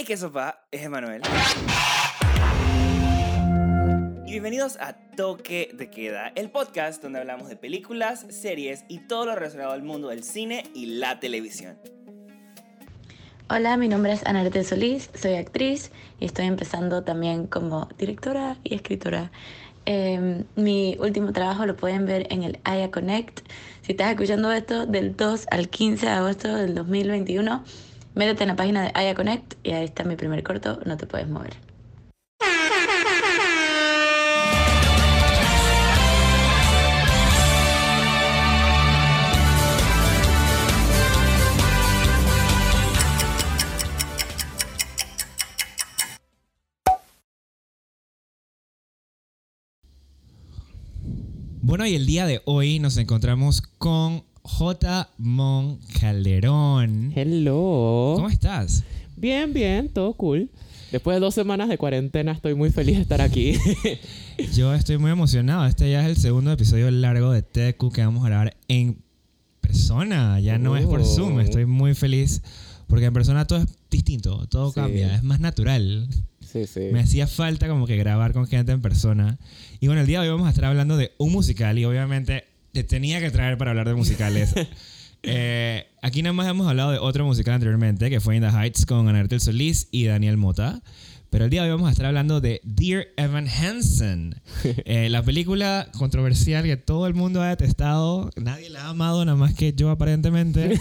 Y que sopa es Emanuel. Y bienvenidos a Toque de Queda, el podcast donde hablamos de películas, series y todo lo relacionado al mundo del cine y la televisión. Hola, mi nombre es Anarte Solís, soy actriz y estoy empezando también como directora y escritora. Eh, mi último trabajo lo pueden ver en el Aya Connect. Si estás escuchando esto del 2 al 15 de agosto del 2021, métete en la página de Aya Connect y ahí está mi primer corto, No te puedes mover. Bueno, y el día de hoy nos encontramos con J. Mon Calderón. Hello. ¿Cómo estás? Bien, bien, todo cool. Después de dos semanas de cuarentena estoy muy feliz de estar aquí. Yo estoy muy emocionado. Este ya es el segundo episodio largo de TQ que vamos a grabar en persona. Ya no es por Zoom. Oh. Estoy muy feliz porque en persona todo es distinto, todo Sí. cambia, es más natural. sí, sí. Me hacía falta como que grabar con gente en persona. Y bueno, el día de hoy vamos a estar hablando de un musical y obviamente te tenía que traer para hablar de musicales. Eh, aquí nada más hemos hablado de otro musical anteriormente que fue In the Heights con Anartel Solís y Daniel Mota. Pero el día de hoy vamos a estar hablando de Dear Evan Hansen. Eh, la película controversial que todo el mundo ha detestado. Nadie la ha amado, nada más que yo aparentemente.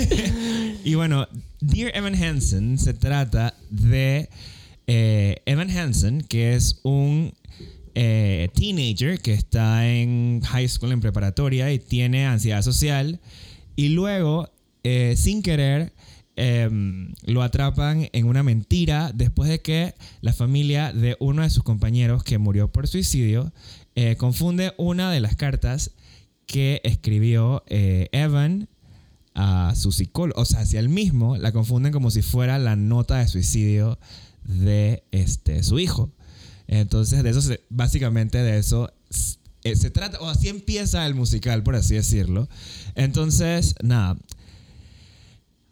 y bueno, Dear Evan Hansen se trata de eh, Evan Hansen, que es un eh, teenager que está en high school, en preparatoria, y tiene ansiedad social. Y luego, eh, sin querer, em, lo atrapan en una mentira después de que la familia de uno de sus compañeros que murió por suicidio eh, confunde una de las cartas que escribió Evan a su psicólogo, o sea, hacia él mismo, la confunden como si fuera la nota de suicidio de este, su hijo. Entonces, de eso, se- básicamente de eso eh, se trata, o así empieza el musical, por así decirlo. Entonces, nada.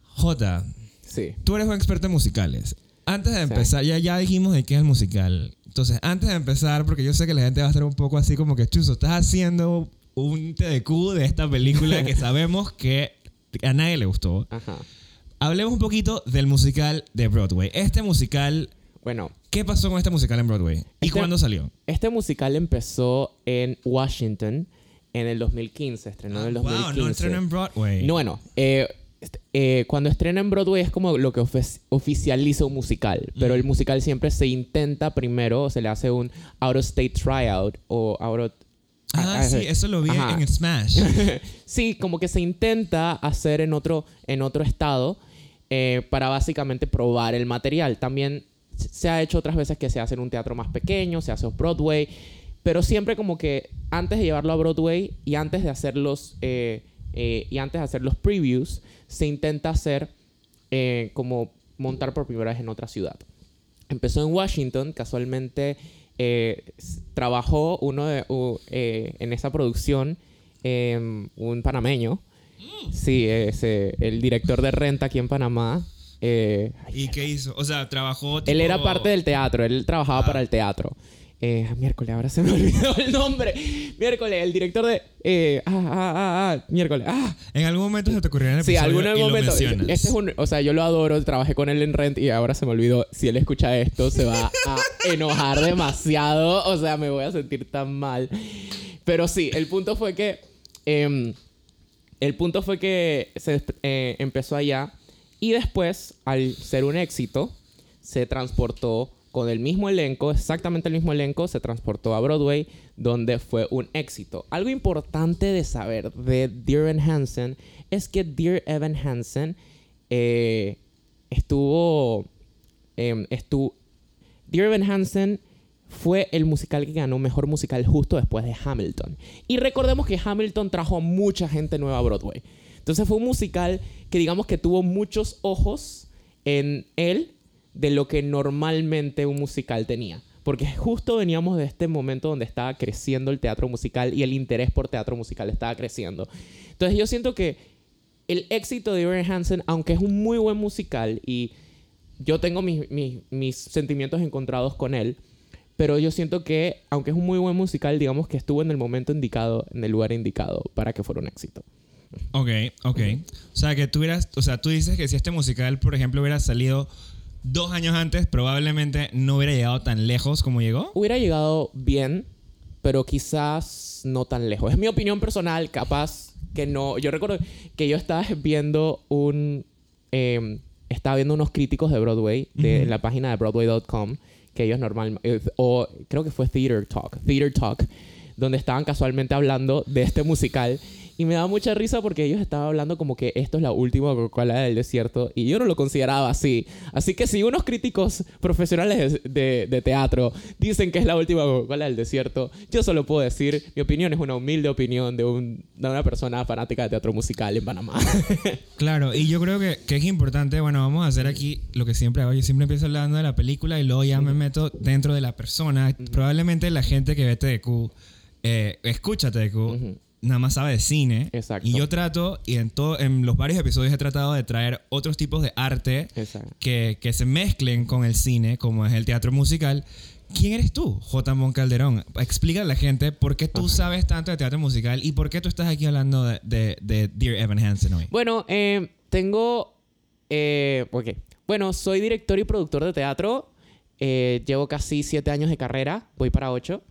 Jota, Sí. tú eres un experto en musicales. Antes de Sí. empezar, ya, ya dijimos de qué es el musical. Entonces, antes de empezar, porque yo sé que la gente va a estar un poco así como que, Chuzo, estás haciendo un TDQ de esta película que sabemos que a nadie le gustó. Ajá. Hablemos un poquito del musical de Broadway. Este musical, Bueno, ¿qué pasó con este musical en Broadway? ¿Y Este- cuándo salió? este musical empezó en Washington en el 2015. Estrenó en el 2015. Ah, wow, no estrenó en Broadway. No, bueno, eh, eh, cuando estrena en Broadway es como lo que oficializa un musical, pero el musical siempre se intenta primero, se le hace un out of state tryout o out of... Ah, ah, sí, eso lo vi ajá. en Smash. sí, como que se intenta hacer en otro, en otro estado eh, para básicamente probar el material. También se ha hecho otras veces que se hace en un teatro más pequeño, se hace off Broadway, pero siempre como que antes de llevarlo a Broadway y antes de hacer los, eh, eh, y antes de hacer los previews, se intenta hacer eh, como montar por primera vez en otra ciudad. Empezó en Washington, casualmente trabajó uno de, en esa producción em, un panameño. Sí, es el director de renta aquí en Panamá. Eh, ¿Y qué hizo? O sea, trabajó. él era parte del teatro, él trabajaba Ah. para el teatro. Eh, miércoles, ahora se me olvidó el nombre. Miércoles, el director de. eh, ah, ah, ah, ah, miércoles. Ah, En algún momento se te ocurrió en el Sí, algún y momento. Este es un, o sea, yo lo adoro, trabajé con él en Rent y ahora se me olvidó. Si él escucha esto, se va a enojar demasiado. O sea, me voy a sentir tan mal. Pero sí, el punto fue que. em, el punto fue que se eh, empezó allá y después, al ser un éxito, se transportó con el mismo elenco, exactamente el mismo elenco, se transportó a Broadway, donde fue un éxito. Algo importante de saber de Dear Evan Hansen es que Dear Evan Hansen eh, estuvo, em, estuvo, Dear Evan Hansen fue el musical que ganó mejor musical justo después de Hamilton. Y recordemos que Hamilton trajo a mucha gente nueva a Broadway. Entonces fue un musical que digamos que tuvo muchos ojos en él de lo que normalmente un musical tenía. Porque justo veníamos de este momento donde estaba creciendo el teatro musical y el interés por teatro musical estaba creciendo. Entonces yo siento que el éxito de Evan Hansen, aunque es un muy buen musical y yo tengo mis, mis sentimientos encontrados con él, pero yo siento que, aunque es un muy buen musical, digamos que estuvo en el momento indicado, en el lugar indicado para que fuera un éxito. Ok, ok. O sea, que tú hubieras, o sea, tú dices que si este musical, por ejemplo, hubiera salido dos años antes, probablemente no hubiera llegado tan lejos como llegó. Hubiera llegado bien, pero quizás no tan lejos. Es mi opinión personal, capaz que no. Yo recuerdo que yo estaba viendo un. eh, estaba viendo unos críticos de Broadway, de la página de Broadway.com, que ellos normalmente. O creo que fue Theater Talk. Theater Talk, donde estaban casualmente hablando de este musical. Y me daba mucha risa porque ellos estaban hablando como que esto es la última Coca-Cola del desierto. Y yo no lo consideraba así. Así que si unos críticos profesionales de, de teatro dicen que es la última Coca-Cola del desierto, yo solo puedo decir, mi opinión es una humilde opinión de, un, de una persona fanática de teatro musical en Panamá. Claro, y yo creo que, que es importante, bueno, vamos a hacer aquí lo que siempre hago. Yo siempre empiezo hablando de la película y luego ya me meto dentro de la persona. Probablemente la gente que ve TDQ, eh, escucha TDQ, nada más sabe de cine. Exacto. Y yo trato, y en, todo, en los varios episodios he tratado de traer otros tipos de arte que, que se mezclen con el cine, como es el teatro musical. ¿Quién eres tú, J. Mon Calderón? Explica a la gente por qué tú sabes tanto de teatro musical y por qué tú estás aquí hablando de, de, de Dear Evan Hansen hoy. Bueno, eh, tengo. Eh, ok. Bueno, soy director y productor de teatro. Eh, llevo casi siete años de carrera. Voy para ocho.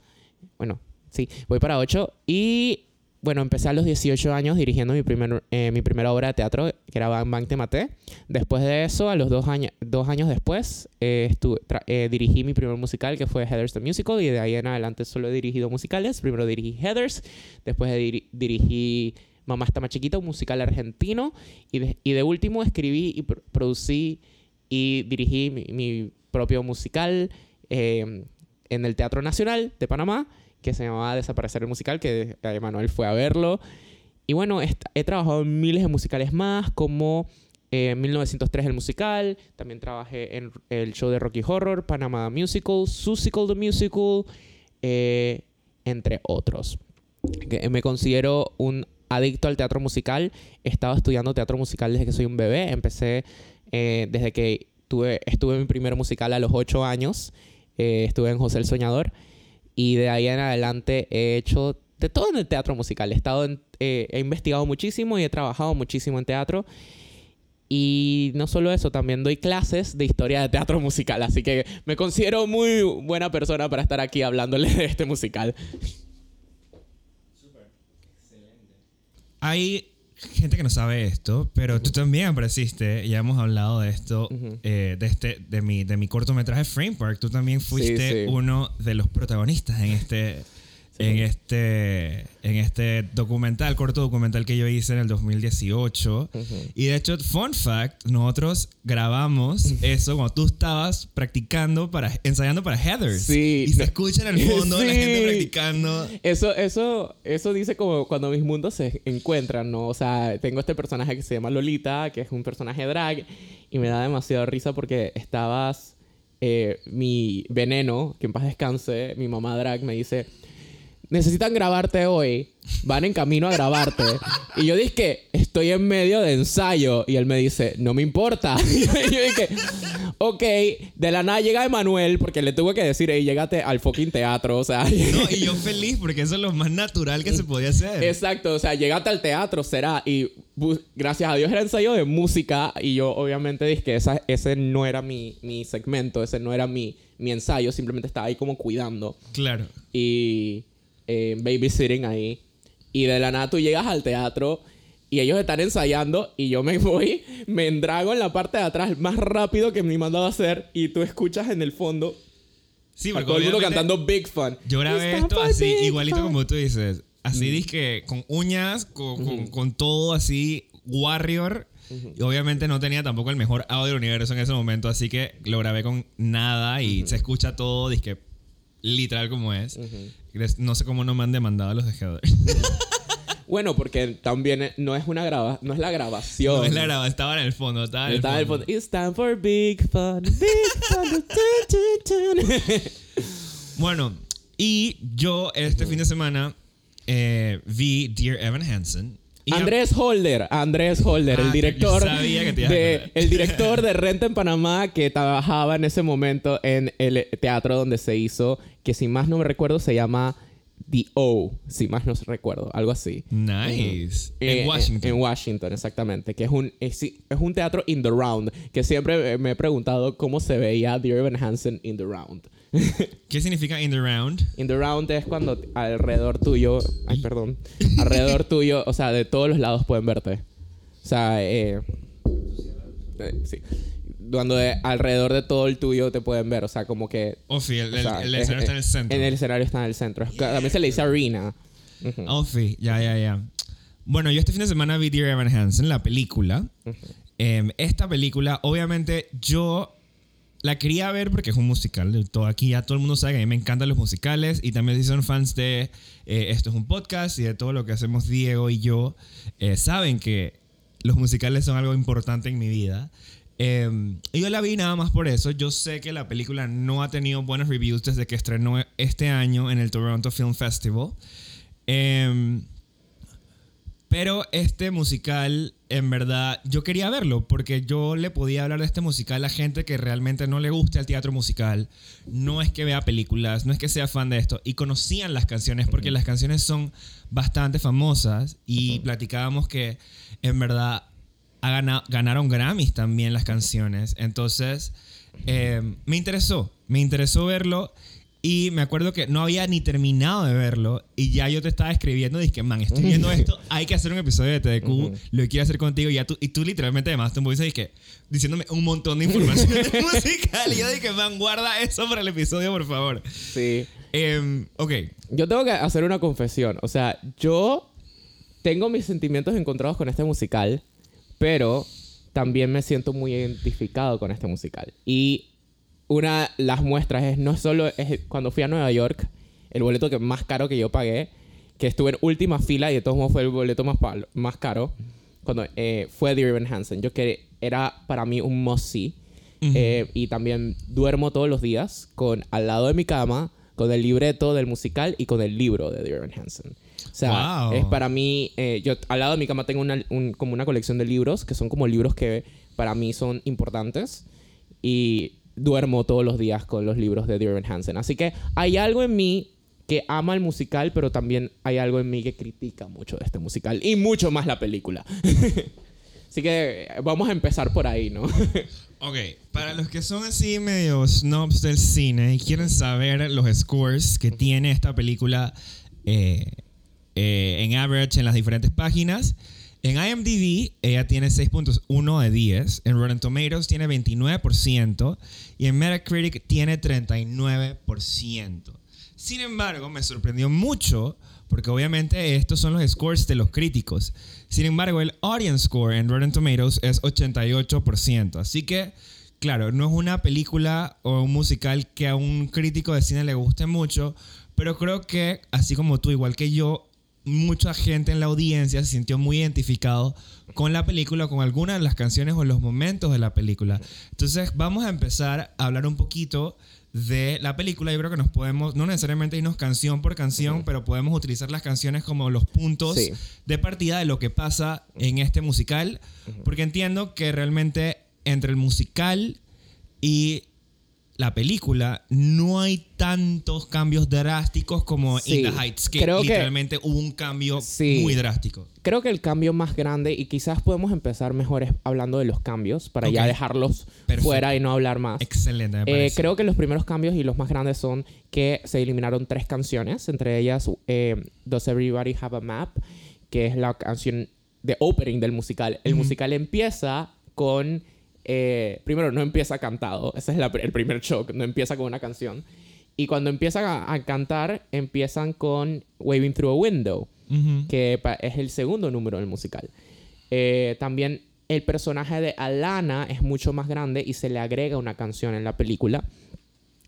Bueno, sí, voy para ocho. Y bueno, empecé a los 18 años dirigiendo mi, primer, eh, mi primera obra de teatro, que era Bang Bang Te Maté. Después de eso, a los dos, años dos años después, eh, estuve- eh, dirigí mi primer musical, que fue Heathers the Musical. Y de ahí en adelante solo he dirigido musicales. Primero dirigí Heathers, después diri- dirigí Mamá está más chiquita, un musical argentino. Y de, y de último escribí y pr- producí y dirigí mi, mi propio musical eh, en el Teatro Nacional de Panamá, que se llamaba Desaparecer el Musical, que Manuel fue a verlo. Y bueno, he trabajado en miles de musicales más, como eh, 1903 el musical, también trabajé en el show de Rocky Horror, Panama Musical, Susical the Musical, eh, entre otros. Me considero un adicto al teatro musical. He estado estudiando teatro musical desde que soy un bebé. Empecé eh, desde que tuve, estuve en mi primer musical a los 8 años. Eh, estuve en José el Soñador. Y de ahí en adelante he hecho de todo en el teatro musical. He, estado en- eh, he investigado muchísimo y he trabajado muchísimo en teatro. Y no solo eso, también doy clases de historia de teatro musical. Así que me considero muy buena persona para estar aquí hablándole de este musical. Hay gente que no sabe esto, pero tú también apareciste, ya hemos hablado de esto, eh, de, este, de, mi, de mi cortometraje Frame Park. Tú también fuiste sí. uno de los protagonistas en este, en, este, en este documental, corto documental que yo hice en el 2018. Y de hecho, fun fact, nosotros grabamos eso cuando tú estabas practicando, para, ensayando para Heathers. Sí. Y se escucha en el fondo la gente Sí. practicando. Eso, eso, eso dice como cuando mis mundos se encuentran, ¿no? O sea, tengo este personaje que se llama Lolita, que es un personaje drag, y me da demasiado risa porque estabas. eh, mi veneno, que en paz descanse, mi mamá drag me dice. Necesitan grabarte hoy. Van en camino a grabarte. Y yo dije estoy en medio de ensayo. Y él me dice, no me importa. Y yo dije, ok. De la nada llega Emanuel porque le tuve que decir, hey, llégate al fucking teatro. O sea, No, y yo feliz porque eso es lo más natural que se podía hacer. Exacto, o sea, llegate al teatro, será. Y gracias a Dios era ensayo de música. Y yo, obviamente, dije que esa, ese no era mi, mi segmento, ese no era mi, mi ensayo. Simplemente estaba ahí como cuidando. Claro. Y eh, babysitting ahí. Y de la nada tú llegas al teatro. Y ellos están ensayando y yo me voy, me endrago en la parte de atrás más rápido que me mandado a hacer y tú escuchas en el fondo Sí, a porque todo el mundo cantando Big Fun. Yo grabé esto así, Big igualito Fun. como tú dices. Así dizque con uñas, con, con- con todo así, Warrior. Y obviamente no tenía tampoco el mejor audio del universo en ese momento, así que lo grabé con nada y se escucha todo, dizque literal como es. No sé cómo no me han demandado los de. Bueno, porque también eh, no es una graba, no es la grabación. No es la grabada, estaba en el fondo, estaba en el Estaba el fondo. It's time for big fun, big fun. Bueno, y yo este fin de semana eh, vi Dear Evan Hansen. Andrés Holder, Andrés Holder, Ah, el yo director de el director de Renta en Panamá que trabajaba en ese momento en el teatro donde se hizo, que si más no me recuerdo se llama The O, si más no recuerdo, algo así. Nice. Eh, en Washington. En, Washington, exactamente. Que es un, es, un teatro in the round. Que siempre eh, me he preguntado cómo se veía The Evan Hansen in the round. ¿Qué significa in the round? In the round es cuando alrededor tuyo, ay, perdón, alrededor tuyo, o sea, de todos los lados pueden verte. O sea, eh, eh, sí. Cuando de- alrededor de todo el tuyo te pueden ver, o sea, como que... Ofi, el, o sea, el, el es- escenario está en el centro. En el escenario está en el centro. También se le dice arena. Ujú. Ofi, ya, ya, ya. Bueno, yo este fin de semana vi Dear Evan Hansen, la película. Em, esta película, obviamente, yo la quería ver porque es un musical. Todo, aquí ya todo el mundo sabe que a mí me encantan los musicales y también si son fans de eh, esto es un podcast y de todo lo que hacemos Diego y yo, eh, saben que los musicales son algo importante en mi vida. Em, y yo la vi nada más por eso. Yo sé que la película no ha tenido buenos reviews desde que estrenó este año en el Toronto Film Festival. Em, pero este musical, en verdad, yo quería verlo porque yo le podía hablar de este musical a gente que realmente no le gusta el teatro musical. No es que vea películas, no es que sea fan de esto. Y conocían las canciones porque las canciones son bastante famosas y platicábamos que en verdad ganado- ganaron Grammys también las canciones. Entonces, eh, me interesó, me interesó verlo. Y me acuerdo que no había ni terminado de verlo y ya yo te estaba escribiendo, dije, man, estoy viendo esto, hay que hacer un episodio de TDQ, lo quiero hacer contigo y, ya tú, y tú literalmente además te moviste dije, diciéndome un montón de información musical y yo dije, man, guarda eso para el episodio, por favor. Sí. Em, ok, Yo tengo que hacer una confesión. O sea, yo tengo mis sentimientos encontrados con este musical, pero también me siento muy identificado con este musical. Y una de las muestras es no solo es cuando fui a Nueva York, el boleto que más caro que yo pagué, que estuve en última fila y de todos modos fue el boleto más, más caro, cuando eh, fue The Evan Hansen. Yo que era para mí un must-see. Eh, y también duermo todos los días con al lado de mi cama, con el libreto del musical y con el libro de The Evan Hansen. O sea, Wow. es para mí, eh, yo al lado de mi cama tengo una, un- como una colección de libros, que son como libros que para mí son importantes. Y duermo todos los días con los libros de Evan Hansen. Así que hay algo en mí que ama el musical, pero también hay algo en mí que critica mucho de este musical. Y mucho más la película. Así que eh, vamos a empezar por ahí, ¿no? ok, para los que son así medio snobs del cine y quieren saber los scores que tiene esta película eh, eh, en average en las diferentes páginas, en IMDb ella tiene 6.1 de 10, en Rotten Tomatoes tiene 29% y en Metacritic tiene 39%. Sin embargo, me sorprendió mucho porque obviamente estos son los scores de los críticos. Sin embargo, el audience score en Rotten Tomatoes es 88%. Así que, claro, no es una película o un musical que a un crítico de cine le guste mucho, pero creo que, así como tú, igual que yo, mucha gente en la audiencia se sintió muy identificado con la película, con algunas de las canciones o los momentos de la película. Entonces vamos a empezar a hablar un poquito de la película. Yo creo que nos podemos, no necesariamente irnos canción por canción, pero podemos utilizar las canciones como los puntos Sí. de partida de lo que pasa en este musical, porque entiendo que realmente entre el musical y la película no hay tantos cambios drásticos como Sí, In the Heights, que creo que- literalmente hubo un cambio Sí. muy drástico. Creo que el cambio más grande, y quizás podemos empezar mejor es hablando de los cambios, para ya dejarlos Perfecto. fuera y no hablar más. Excelente, me Eh, creo que los primeros cambios y los más grandes son que se eliminaron tres canciones, entre ellas eh, Does Everybody Have a Map, que es la canción de opening del musical. El musical empieza con... eh, primero, no empieza cantado, ese es la- el primer shock, no empieza con una canción. Y cuando empiezan a, a cantar, empiezan con Waving Through a Window, que es el segundo número del musical. Eh, también el personaje de Alana es mucho más grande y se le agrega una canción en la película.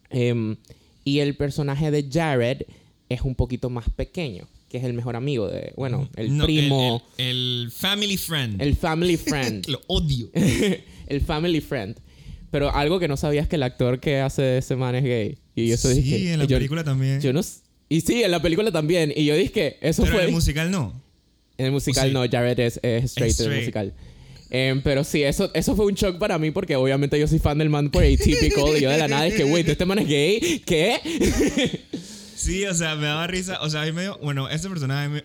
Em, y el personaje de Jared es un poquito más pequeño, que es el mejor amigo de, bueno, el No, primo, El, el- el family friend. el, family friend, Lo odio. el family friend. Pero algo que no sabías que el actor que hace ese man es gay. Y eso sí, dije, en la yo- película también. yo no y sí, en la película también. Y yo dije, eso pero en fue... el musical no. En el musical no, Jared es, es straight, en el musical. Em, pero sí, eso, eso fue un shock para mí porque obviamente yo soy fan del man por Atypical y yo de la nada es que, wait, ¿este man es gay? ¿Qué? Sí, o sea, me daba risa. O sea, a mí me dio- Bueno, este personaje me,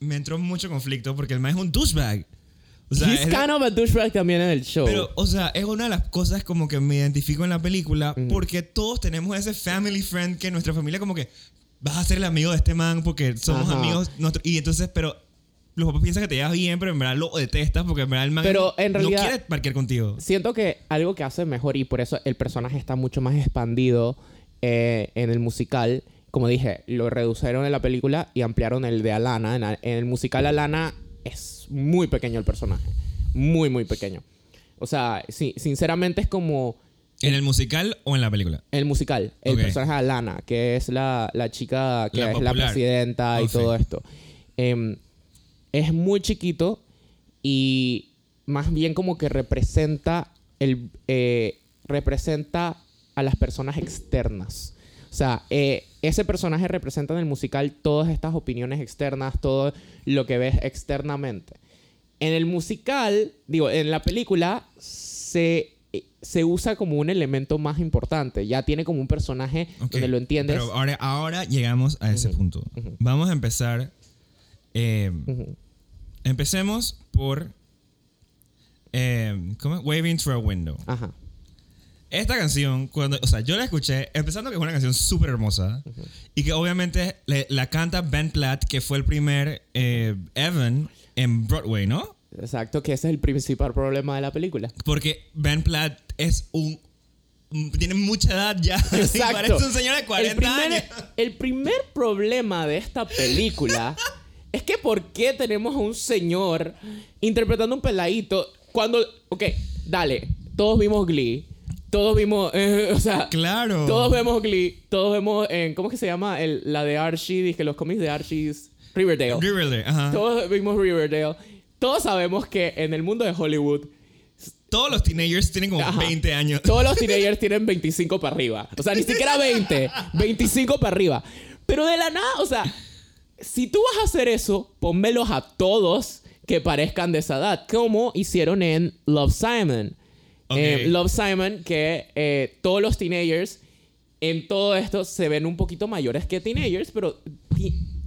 me entró mucho conflicto porque el man es un douchebag. O sea, He's de- kind of a douchebag también en el show. Pero, o sea, es una de las cosas como que me identifico en la película porque todos tenemos ese family friend que nuestra familia como que vas a ser el amigo de este man porque somos Ajá. amigos. nosotros- y entonces, pero los papás piensan que te llevas bien, pero en verdad lo detestas porque en verdad el man Pero en no realidad- quiere parquear contigo. Siento que algo que hace mejor y por eso el personaje está mucho más expandido eh, en el musical. Como dije, lo redujeron en la película y ampliaron el de Alana. En, a- en el musical Alana es muy pequeño el personaje. Muy, muy pequeño. O sea, sí, sinceramente es como ¿En el musical o en la película? el musical. El personaje de Alana, que es la, la chica que La es la presidenta y Ok. todo esto. Em, es muy chiquito y más bien como que representa el eh, representa a las personas externas. O sea, eh, ese personaje representa en el musical todas estas opiniones externas, todo lo que ves externamente. En el musical, digo, en la película se, eh, se usa como un elemento más importante. Ya tiene como un personaje Ok, donde lo entiendes. Pero ahora, ahora llegamos a ese punto. Vamos a empezar. eh, Ujú. Empecemos por. eh, ¿Cómo? Waving Through a Window. Ajá. Esta canción, cuando, o sea, yo la escuché, empezando que es una canción súper hermosa y que obviamente le- la canta Ben Platt, que fue el primer eh, Evan en Broadway, ¿no? Exacto, que ese es el principal problema de la película. Porque Ben Platt es un. un- tiene mucha edad ya. Exacto. Parece un señor de 40 el primer, años. El primer problema de esta película es que ¿por qué tenemos a un señor interpretando un peladito cuando... Ok, dale, todos vimos Glee, todos vimos... eh, o sea, Claro. todos vemos Glee, todos vemos en... ¿Cómo es que se llama? El, la de Archie, dije, los cómics de Archie... es Riverdale. Riverdale, ajá. Todos vimos Riverdale. Todos sabemos que en el mundo de Hollywood Todos los teenagers tienen como Ajá. 20 años. Todos los teenagers tienen 25 para arriba. O sea, ni siquiera 20. 25 para arriba. Pero de la nada, o sea, si tú vas a hacer eso, pónmelos a todos que parezcan de esa edad. Como hicieron en Love Simon. Eh, Love Simon, que eh, todos los teenagers en todo esto se ven un poquito mayores que teenagers, pero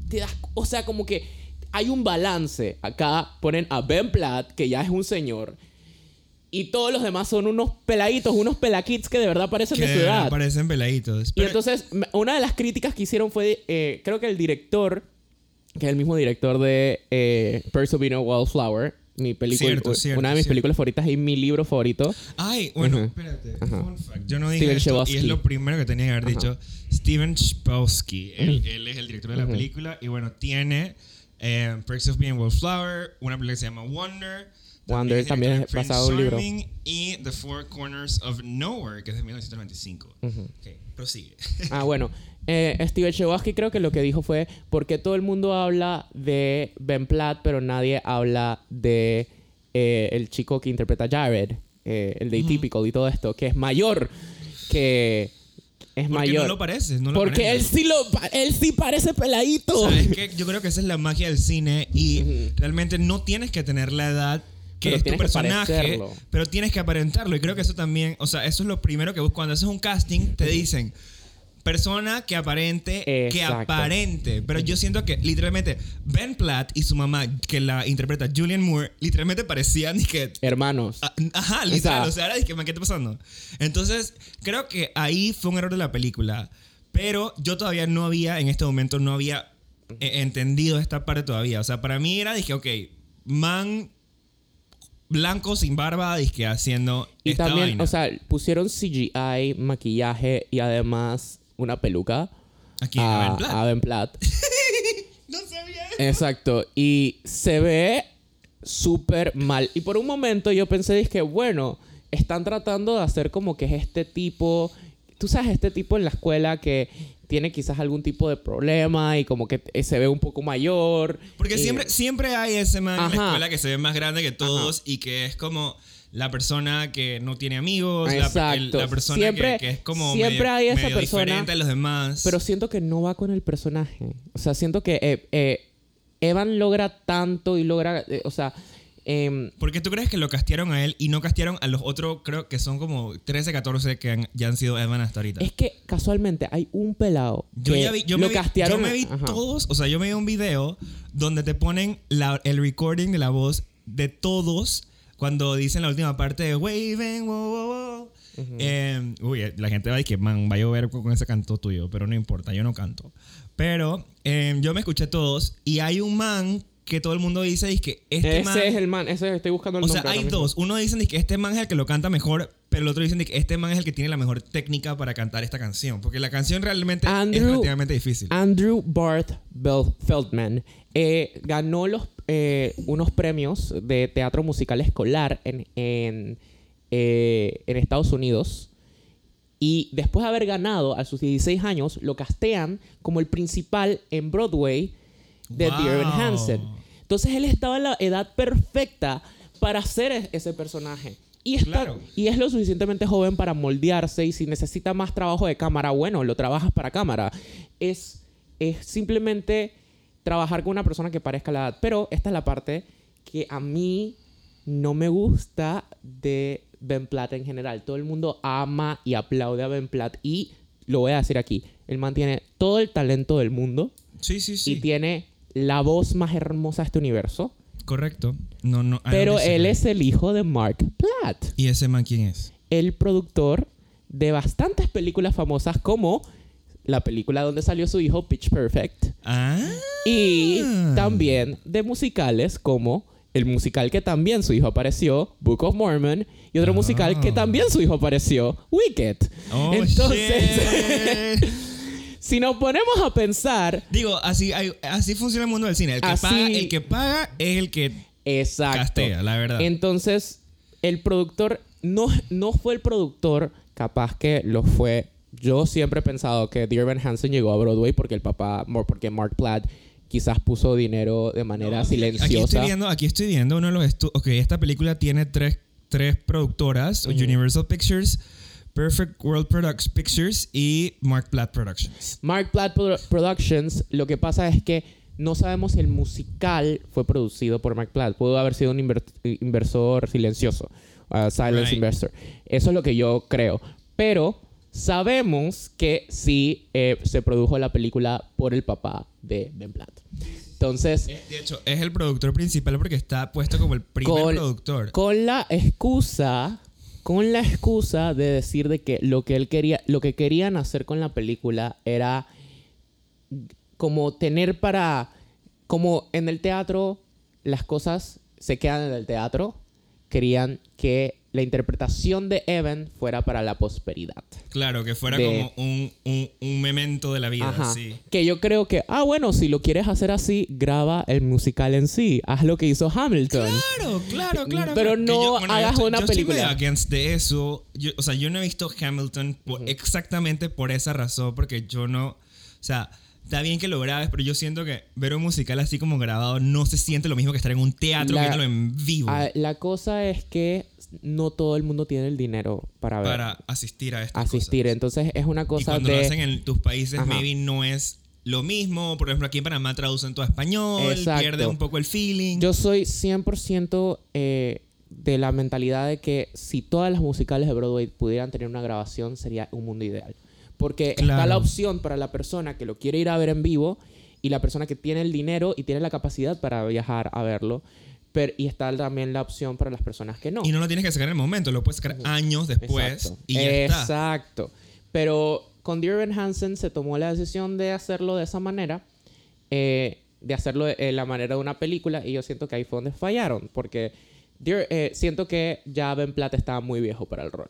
te das, o sea, como que hay un balance. Acá ponen a Ben Platt, que ya es un señor, y todos los demás son unos peladitos, unos pelakids que de verdad parecen que de su edad. parecen peladitos. Y Pero- entonces, m- una de las críticas que hicieron fue, eh, creo que el director, que es el mismo director de eh, a Wildflower, mi película, Cierto, cierto, una de mis cierto. películas favoritas y mi libro favorito. Ay, bueno, espérate. Fun fact. Yo no dije esto y es lo primero que tenía que haber Ajá. dicho. Steven Chbosky. Él, él es el director de la película y bueno, tiene eh, Perks of Being Wallflower, una película que se llama Wonder. Wonder también es basado en un libro. Y The Four Corners of Nowhere, que es de 1995. Ujú. Ok, prosigue. Ah, bueno. Eh, Steven Chbosky creo que lo que dijo fue, ¿por qué todo el mundo habla de Ben Platt, pero nadie habla de eh, el chico que interpreta a Jared, eh, el de Atypical y todo esto, que es mayor que... Es Porque mayor. no lo parece, no lo Porque él sí lo él sí parece peladito. ¿Sabes qué? Yo creo que esa es la magia del cine y realmente no tienes que tener la edad que Pero es tu personaje, pero tienes que aparentarlo. Y creo que eso también, o sea, eso es lo primero que buscas. Cuando haces un casting, te dicen persona que aparente, que aparente. Pero yo siento que literalmente Ben Platt y su mamá, que la interpreta Julian Moore, literalmente parecían y que Hermanos. Ah, Ajá, literal. O sea, que, "Man, ¿qué está pasando? Entonces, creo que ahí fue un error de la película. Pero yo todavía no había, en este momento, no había eh, entendido esta parte todavía. O sea, para mí era, dije, ok, man blanco sin barba, dije, haciendo y esta también, vaina. o sea, pusieron CGI, maquillaje y además una peluca Aquí a, Ben Platt. a Ben Platt. No sabía. Exacto. Y se ve súper mal. Y por un momento yo pensé, dije, bueno, están tratando de hacer como que es este tipo, tú sabes, este tipo en la escuela que tiene quizás algún tipo de problema y como que se ve un poco mayor. Porque Y- siempre, siempre hay ese man en la escuela que se ve más grande que todos y que es como la persona que no tiene amigos, la, el- la persona Siempre- que, que es como siempre medio, hay esa medio persona, diferente a los demás. Pero siento que no va con el personaje. O sea, siento que eh, eh, Evan logra tanto y logra, eh, o sea, em, ¿Por qué tú crees que lo castearon a él y no castearon a los otros, creo que son como 13, 14 que han- ya han sido Evan hasta ahorita? es que casualmente hay un pelado Yo que ya vi, yo lo me vi, castearon. yo me vi ajá. todos, o sea, yo me vi un video donde te ponen la- el recording de la voz de todos cuando dicen la última parte de Waving, wow, wow, wow. Eh, uy, la gente va a decir que, man, va a llover con ese canto tuyo, pero no importa, yo no canto. Pero eh, yo me escuché todos y hay un man que todo el mundo dice es que este Ese man... es el man, ese estoy buscando el O sea, hay mismo. dos. Uno dicen que este man es el que lo canta mejor, pero el otro dicen que este man es el que tiene la mejor técnica para cantar esta canción. Porque la canción realmente es Andrew- relativamente difícil. Andrew Barth Feldman eh, ganó los, eh, unos premios de teatro musical escolar en, en, eh, en Estados Unidos. Y después de haber ganado a sus 16 años, lo castean como el principal en Broadway de Wow. Hansen. Entonces él estaba en la edad perfecta para hacer e- ese personaje. Y, está, Claro. y es lo suficientemente joven para moldearse y si necesita más trabajo de cámara, bueno, lo trabajas para cámara. Es, es simplemente trabajar con una persona que parezca la edad. Pero esta es la parte que a mí no me gusta de Ben Platt en general. Todo el mundo ama y aplaude a Ben Platt y lo voy a decir aquí. Él mantiene todo el talento del mundo Sí, sí, sí. y tiene la voz más hermosa de este universo. Correcto. No, no. Pero él es el hijo de Mark Platt, ¿Y ese man quién es? el productor de bastantes películas famosas como la película donde salió su hijo Pitch Perfect Ah. Y también de musicales como el musical que también su hijo apareció, Book of Mormon, y otro Ah. musical que también su hijo apareció, Wicked. Oh, Entonces, si nos ponemos a pensar, Digo, así, así funciona el mundo del cine. El que, Así- paga, el que paga es el que exacto. castea, la verdad. Entonces, el productor no, no fue el productor, capaz que lo fue. Yo siempre he pensado que Dear Evan Hansen llegó a Broadway porque el papá, porque Mark Platt quizás puso dinero de manera Aquí estoy silenciosa. viendo, aquí estoy viendo uno de los estu- Ok, esta película tiene tres, tres productoras: Universal Pictures, Perfect World Products Pictures y Mark Platt Productions. Mark Platt Pro- Productions, lo que pasa es que no sabemos si el musical fue producido por Mark Platt. Pudo haber sido un inver- inversor silencioso, uh, silence Right. investor. Eso es lo que yo creo. Pero sabemos que sí eh, se produjo la película por el papá de Ben Platt. Entonces, De hecho, es el productor principal porque está puesto como el primer Con- productor. con la excusa con la excusa de decir de que lo que él quería lo que querían hacer con la película era como tener para como en el teatro las cosas se quedan en el teatro querían que la interpretación de Evan fuera para la prosperidad Claro, que fuera de- como un, un, un memento de la vida, Ajá. sí. Que yo creo que, ah, bueno, si lo quieres hacer así, graba el musical en sí. Haz lo que hizo Hamilton. Claro, claro, claro. Pero no yo- hagas yo estoy- una yo estoy película. medio against de eso. Yo- o sea, yo no he visto Hamilton por- exactamente por esa razón, porque yo no. O sea, está bien que lo grabes, pero yo siento que ver un musical así como grabado no se siente lo mismo que estar en un teatro La- viéndolo en vivo la cosa es que no todo el mundo tiene el dinero para ver. para asistir a estas asistir. cosas. Entonces es una Y cosa cuando lo hacen en tus países, Ajá. maybe no es lo mismo. Por ejemplo, aquí en Panamá traducen todo a español, Exacto. pierde un poco el feeling. Yo soy 100% eh, de la mentalidad de que si todas las musicales de Broadway pudieran tener una grabación, sería un mundo ideal. Porque está la opción para la persona que lo quiere ir a ver en vivo y la persona que tiene el dinero y tiene la capacidad para viajar a verlo. Pero, y está también la opción para las personas que no. Y no lo tienes que sacar en el momento, lo puedes sacar años después Exacto. y ya está. Exacto. Pero con Dear Evan Hansen se tomó la decisión de hacerlo de esa manera, eh, de hacerlo de eh, la manera de una película, y yo siento que ahí fue donde fallaron, porque Dear- eh, siento que ya Ben Platt estaba muy viejo para el rol.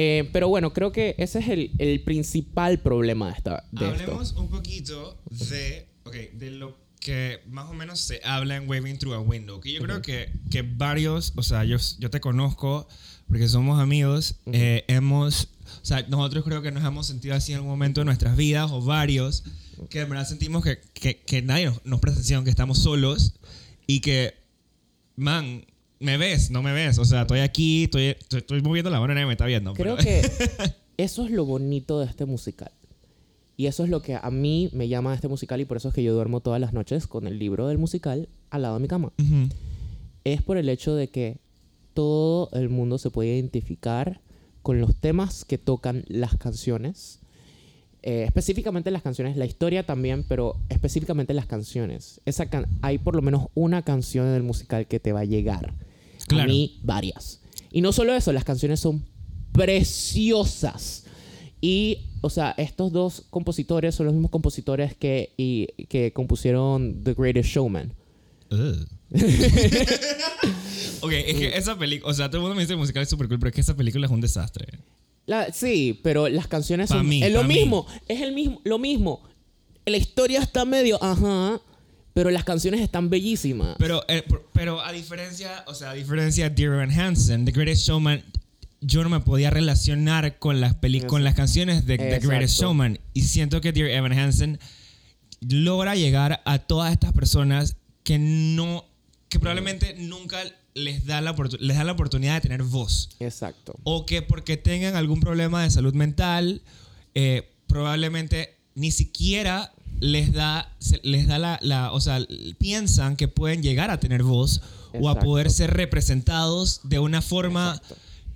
Eh, pero bueno, creo que ese es el, el principal problema de, esta, de esto. Hablemos un poquito de, ok, de lo que más o menos se habla en Waving Through a Window. Que yo creo que, que varios, o sea, yo, yo te conozco porque somos amigos, eh, hemos, o sea, nosotros creo que nos hemos sentido así en algún momento de nuestras vidas, o varios, que en verdad sentimos que, que, que nadie nos, nos presta atención, que estamos solos y que, man, me ves, no me ves, o sea, estoy aquí, estoy, estoy, estoy moviendo la mano y nadie me está viendo. Creo pero- que eso es lo bonito de este musical. Y eso es lo que a mí me llama a este musical y por eso es que yo duermo todas las noches con el libro del musical al lado de mi cama. Es por el hecho de que todo el mundo se puede identificar con los temas que tocan las canciones. Eh, específicamente las canciones, la historia también, pero específicamente las canciones. Esa can- hay por lo menos una canción del musical que te va a llegar. A Claro. mí, varias. Y no solo eso, las canciones son preciosas. Y, o sea, estos dos compositores son los mismos compositores que, y- que compusieron The Greatest Showman. Ugh. ok, es que esa película, o sea, todo el mundo me dice que musical es súper cool, pero es que esa película es un desastre. La- sí, pero las canciones Pa' son mí, es lo mí. mismo, es el mismo, lo mismo. La historia está medio, ajá, pero las canciones están bellísimas. Pero, eh, pero a diferencia, o sea, a diferencia de Dear Evan Hansen, The Greatest Showman, yo no me podía relacionar con las, peli con las canciones de The Greatest. Showman. Y siento que Dear Evan Hansen logra llegar a todas estas personas que no, que probablemente nunca les da la, les da la oportunidad de tener voz. Exacto. o que porque tengan algún problema de salud mental, eh, probablemente ni siquiera les da, les da la, la- o sea, piensan que pueden llegar a tener voz o a poder ser representados de una forma,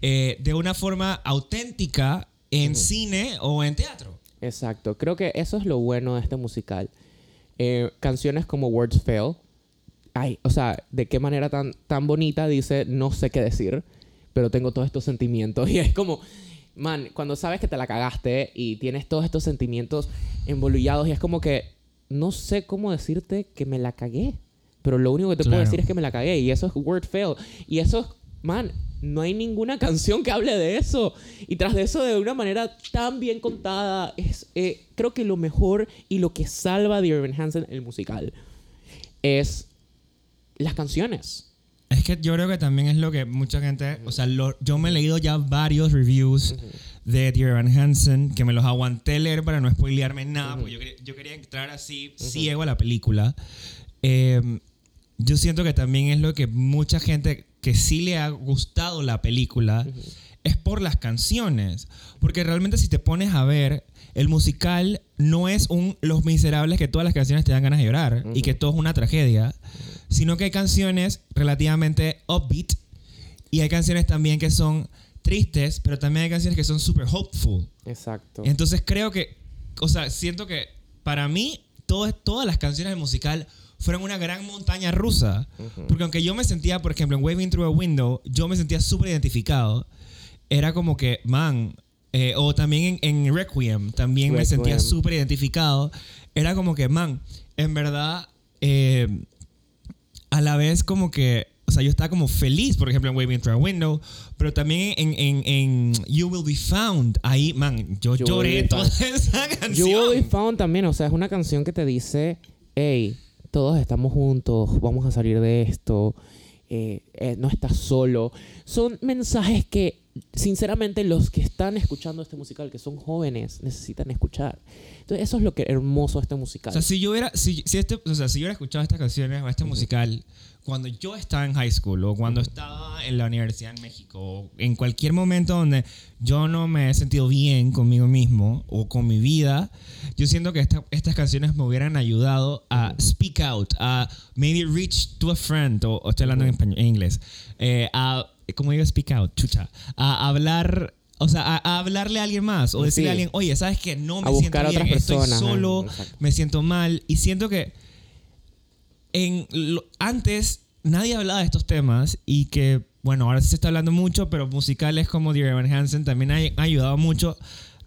eh, de una forma auténtica en cine o en teatro. Exacto. Creo que eso es lo bueno de este musical. Eh, canciones como Words Fail. Ay, o sea, de qué manera tan, tan bonita dice, no sé qué decir, pero tengo todos estos sentimientos. Y es como, man, cuando sabes que te la cagaste y tienes todos estos sentimientos envolullados y es como que, no sé cómo decirte que me la cagué. Pero lo único que te puedo Claro. decir es que me la cagué. Y eso es Word Fail. Y eso es, man, no hay ninguna canción que hable de eso. Y tras de eso, de una manera tan bien contada, es eh, creo que lo mejor y lo que salva de Irving Hansen el musical es las canciones. Es que yo creo que también es lo que mucha gente, o sea, lo- yo me he leído ya varios reviews de Dear Evan Hansen que me los aguanté leer para no spoilearme nada, porque yo quería, yo quería entrar así ciego a la película. Eh, yo siento que también es lo que mucha gente que sí le ha gustado la película es por las canciones, porque realmente si te pones a ver el musical no es un Los Miserables que todas las canciones te dan ganas de llorar y que todo es una tragedia, sino que hay canciones relativamente upbeat y hay canciones también que son tristes, pero también hay canciones que son super hopeful. Exacto. Entonces creo que, o sea, siento que para mí todo- todas las canciones del musical fueron una gran montaña rusa. Porque aunque yo me sentía, por ejemplo, en Waving Through a Window, yo me sentía súper identificado. Era como que, man, eh, o también en, en Requiem, también me sentía súper identificado. Era como que, man, en verdad, eh, a la vez como que, o sea, yo estaba como feliz, por ejemplo, en Waving Through a Window, pero también en, en, en You Will Be Found, ahí, man, yo You Will lloré toda esa You canción. Will Be Found también, o sea, es una canción que te dice, hey, todos estamos juntos, vamos a salir de esto, eh, eh, no estás solo. Son mensajes que, sinceramente, los que están escuchando este musical, que son jóvenes, necesitan escuchar. Entonces, eso es lo que hermoso este musical. O sea, si yo hubiera, si, si este, o sea, si yo hubiera escuchado estas canciones o este musical cuando yo estaba en high school o cuando estaba en la universidad en México o en cualquier momento donde yo no me he sentido bien conmigo mismo o con mi vida, yo siento que esta- estas canciones me hubieran ayudado a speak out, a maybe reach to a friend, o, o estoy hablando en, español, en inglés, eh, a, ¿cómo digo speak out? Chucha, a hablar... O sea, a, a hablarle a alguien más o decirle Sí. a alguien, oye, ¿sabes qué? No me A siento bien, otras estoy solo, ajá, me siento mal y siento que en lo- antes nadie hablaba de estos temas y que bueno ahora sí se está hablando mucho pero musicales como Dear Evan Hansen también ha, ha ayudado mucho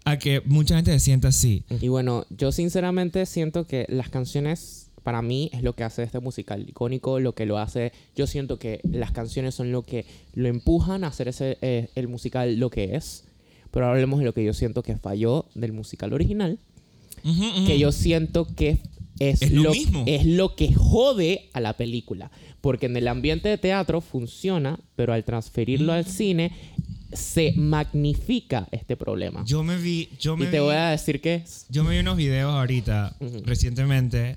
a que mucha gente se sienta así Y bueno, yo sinceramente siento que las canciones para mí es lo que hace este musical icónico, lo que lo hace, yo siento que las canciones son lo que lo empujan a hacer ese, eh, el musical lo que es. Pero ahora hablemos de lo que yo siento que falló del musical original, que yo siento que es, Es lo mismo. es lo que jode a la película. Porque en el ambiente de teatro funciona, pero al transferirlo Mm. al cine se magnifica este problema. yo me vi yo me y te vi, voy a decir que yo me vi unos videos ahorita recientemente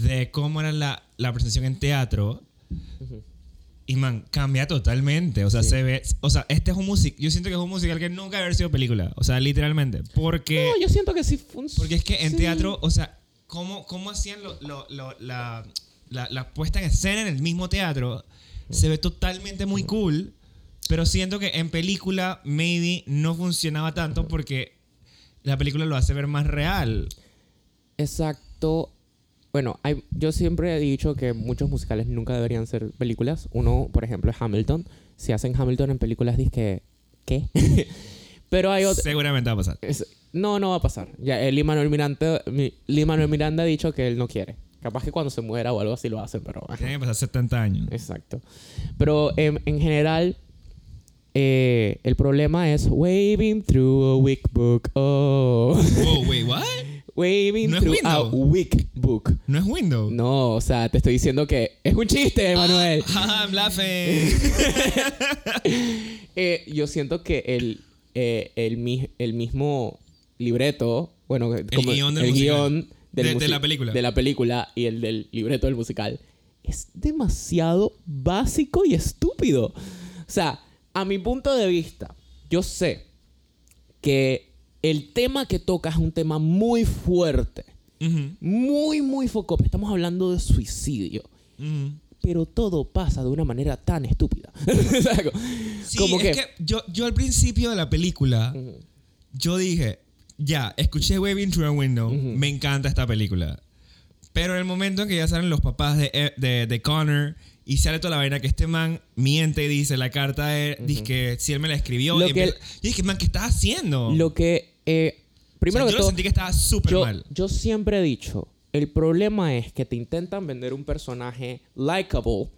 de cómo era la, la presentación en teatro Y man, cambia totalmente. O sea, se ve. O sea, este es un musical. Yo siento que es un musical que nunca haber sido película. O sea, literalmente. Porque. No, yo siento que sí funciona. Porque es que en Sí. teatro, o sea, ¿cómo, cómo hacían lo- lo- lo- la, la, la puesta en escena en el mismo teatro? Se ve totalmente muy cool, pero siento que en película, maybe no funcionaba tanto porque la película lo hace ver más real. Exacto. Bueno, hay- yo siempre he dicho que muchos musicales nunca deberían ser películas. Uno, por ejemplo, es Hamilton. Si hacen Hamilton en películas, dices ¿qué? Pero hay otro... Seguramente va a pasar. es- no, no va a pasar. Ya, el Lin-Manuel Miranda, mi- Lin-Manuel Miranda ha dicho que él no quiere. Capaz que cuando se muera o algo así lo hacen, pero... Tiene que pasar 70 años. Exacto. Pero em, en general, eh, el problema es waving through a weak book. Oh. Oh, wait, what? waving ¿No through a weak ¿No es Windows? No, o sea, te estoy diciendo que es un chiste, Manuel. Ah, I'm laughing. Eh, yo siento que el, eh, el, el mismo libreto, bueno, como guion del el guion del De- la película. de la película y el del libreto del musical es demasiado básico y estúpido. O sea, a mi punto de vista, yo sé que el tema que toca es un tema muy fuerte, Muy, muy foco. Estamos hablando de suicidio. pero todo pasa de una manera tan estúpida. Sí, como es que, yo, yo al principio de la película, yo dije, ya, escuché Waving Through a Window, me encanta esta película. Pero en el momento en que ya salen los papás de, E- de, de Connor y sale toda la vaina que este man miente y dice la carta es, dice que si él me la escribió. Lo y que empieza- yo dije, man, ¿qué estás haciendo? Lo que, eh, primero O sea, que yo todo, lo sentí que estaba súper mal. yo siempre he dicho, el problema es que te intentan vender un personaje likable,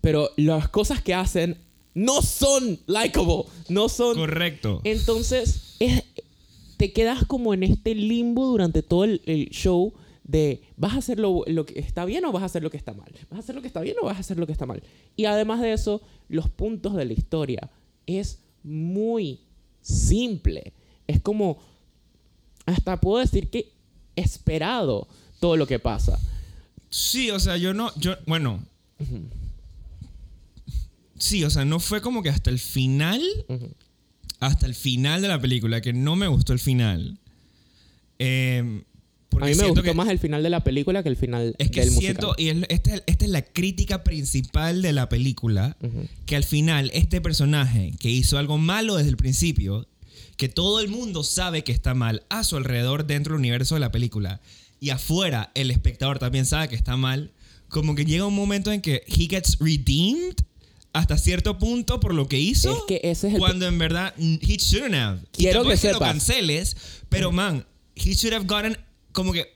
pero las cosas que hacen no son likable, no son... Correcto. Entonces, es- te quedas como en este limbo durante todo el, el show de vas a hacer lo, lo que está bien o vas a hacer lo que está mal. Vas a hacer lo que está bien o vas a hacer lo que está mal. Y además de eso, los puntos de la historia es muy simple. Es como, hasta puedo decir que esperado todo lo que pasa. Sí, o sea, yo no, yo, bueno. Sí, o sea, no fue como que hasta el final, hasta el final de la película, que no me gustó el final. Eh, porque a mí me gustó que- más el final de la película que el final Es que del siento, musical. y es- esta, es- esta es la crítica principal de la película, que al final este personaje que hizo algo malo desde el principio, que todo el mundo sabe que está mal a su alrededor dentro del universo de la película, y afuera el espectador también sabe que está mal, como que llega un momento en que he gets redeemed hasta cierto punto por lo que hizo. Es que ese es el Cuando en verdad he shouldn't have. Y Quiero tampoco que es que lo sepas. canceles, pero man, he should have gotten como que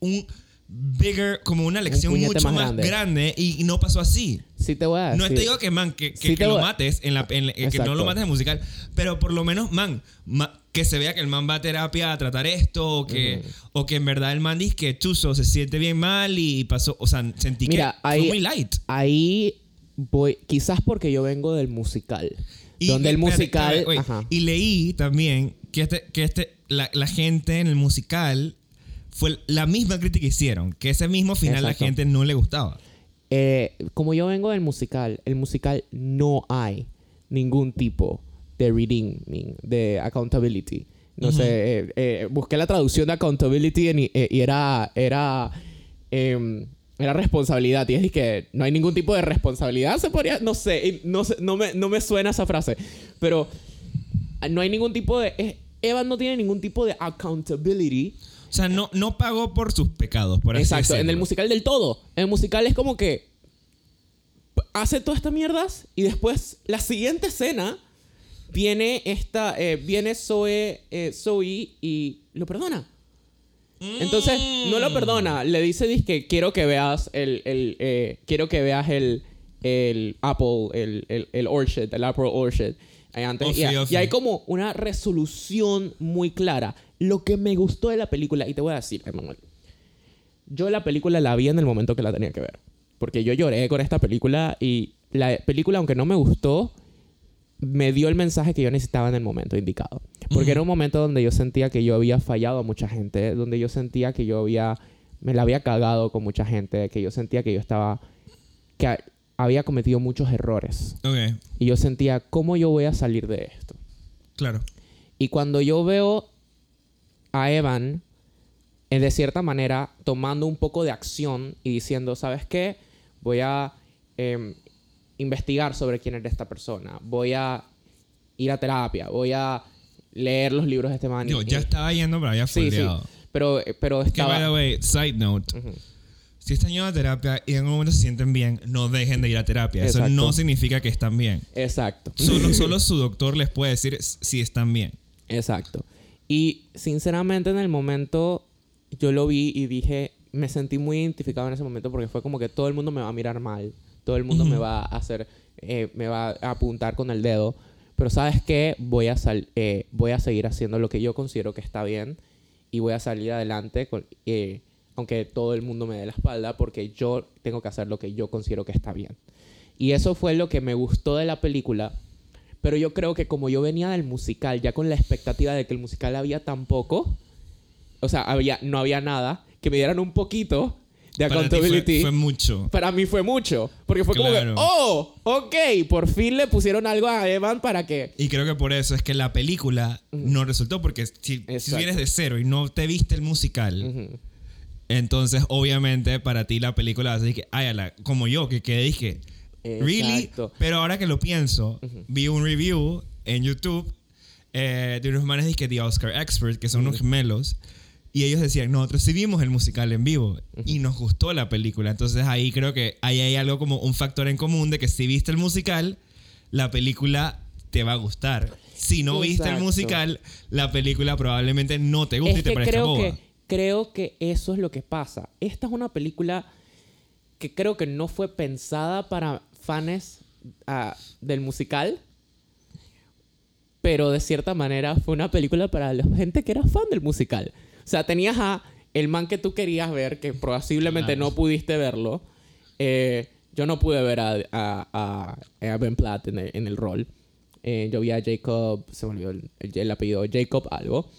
un bigger, como una lección mucho más más grande. y no pasó así. Sí te voy a No decir. te digo que, man, que, que- Sí que te lo mates en la, en que no lo mates en el musical, pero por lo menos, man, ma- que se vea que el man va a terapia a tratar esto, o que, o que en verdad el man dice que Chuzo se siente bien mal y pasó, o sea, sentí Mira, que ahí- fue muy light. Ahí voy, quizás porque yo vengo del musical. Y, donde el espérate, musical. espérate. Y leí también que, este, que este, la, la gente en el musical fue la misma crítica que hicieron, que ese mismo final la Exacto. gente no le gustaba. Eh, como yo vengo del musical, el musical no hay ningún tipo de redeeming, de accountability. No sé, eh, eh, busqué la traducción de accountability en- y era, era, em, era responsabilidad. Y es que no hay ningún tipo de responsabilidad, se podría, no sé, no, sé, no, me, no me suena esa frase, pero no hay ningún tipo de... eh, Evan no tiene ningún tipo de accountability O sea, no, no pagó por sus pecados, por así Exacto, en el musical del todo. En el musical es como que hace todas estas mierdas y después la siguiente escena viene esta eh, viene Zoe, eh, Zoe y lo perdona. Entonces, no lo perdona. Le dice, que quiero que veas el, el, eh, quiero que veas el, el Apple, el, el, el Orchard, el Apple Orchard. Antes. Ofi, y, hay como una resolución muy clara. Lo que me gustó de la película, y te voy a decir, Emanuel, yo la película la vi en el momento que la tenía que ver. Porque yo lloré con esta película y la película, aunque no me gustó, me dio el mensaje que yo necesitaba en el momento indicado. Porque era un momento donde yo sentía que yo había fallado a mucha gente, donde yo sentía que yo había, me la había cagado con mucha gente, que yo sentía que yo estaba, que había cometido muchos errores. Ok, Y yo sentía, ¿cómo yo voy a salir de esto? claro. Y cuando yo veo a Evan, eh, de cierta manera, tomando un poco de acción y diciendo, ¿sabes qué? Voy a em, investigar sobre quién es esta persona. Voy a ir a terapia. Voy a leer los libros de este man. Digo, ya estaba yendo, pero había Sí, sí. Pero, eh, pero Que, estaba... by the way, side note. Si están yendo a terapia y en algún momento se sienten bien, no dejen de ir a terapia. Eso no significa que están bien. Exacto. Solo, solo su doctor les puede decir si están bien. Exacto. Y sinceramente en el momento yo lo vi y dije, me sentí muy identificado en ese momento porque fue como que todo el mundo me va a mirar mal, todo el mundo me va a hacer, eh, me va a apuntar con el dedo, pero sabes qué, voy a, sal- eh, voy a seguir haciendo lo que yo considero que está bien y voy a salir adelante con, eh, aunque todo el mundo me dé la espalda porque yo tengo que hacer lo que yo considero que está bien. Y eso fue lo que me gustó de la película. Pero yo creo que como yo venía del musical, ya con la expectativa de que el musical había tan poco, o sea, había, no había nada, que me dieran un poquito de Para accountability. fue, fue mucho. Para mí fue mucho. Porque fue Claro. como que, oh, ok, por fin le pusieron algo a Evan para que... Y creo que por eso es que la película no resultó, porque si, si vienes de cero y no te viste el musical. Entonces obviamente para ti la película va a ser que, ay, ala, como yo, que quedé dije, really? Exacto. Pero ahora que lo pienso, vi un review en YouTube eh, de unos manes que The Oscar Expert, que son unos gemelos, y ellos decían, nosotros sí vimos el musical en vivo y nos gustó la película. Entonces ahí creo que ahí hay algo como un factor en común de que si viste el musical, la película te va a gustar. Si no viste el Exacto. musical, la película probablemente no te guste y te que parezca creo boba. que, creo que eso es lo que pasa. Esta es una película que creo que no fue pensada para fans ah, del musical, pero de cierta manera fue una película para la gente que era fan del musical. O sea, tenías a el man que tú querías ver, que posiblemente Claro. no pudiste verlo. Eh, yo no pude ver a, a, a- a Ben Platt en el, en el rol. Eh, yo vi a Jacob, se me olvidó el, el- el apellido, Jacob algo.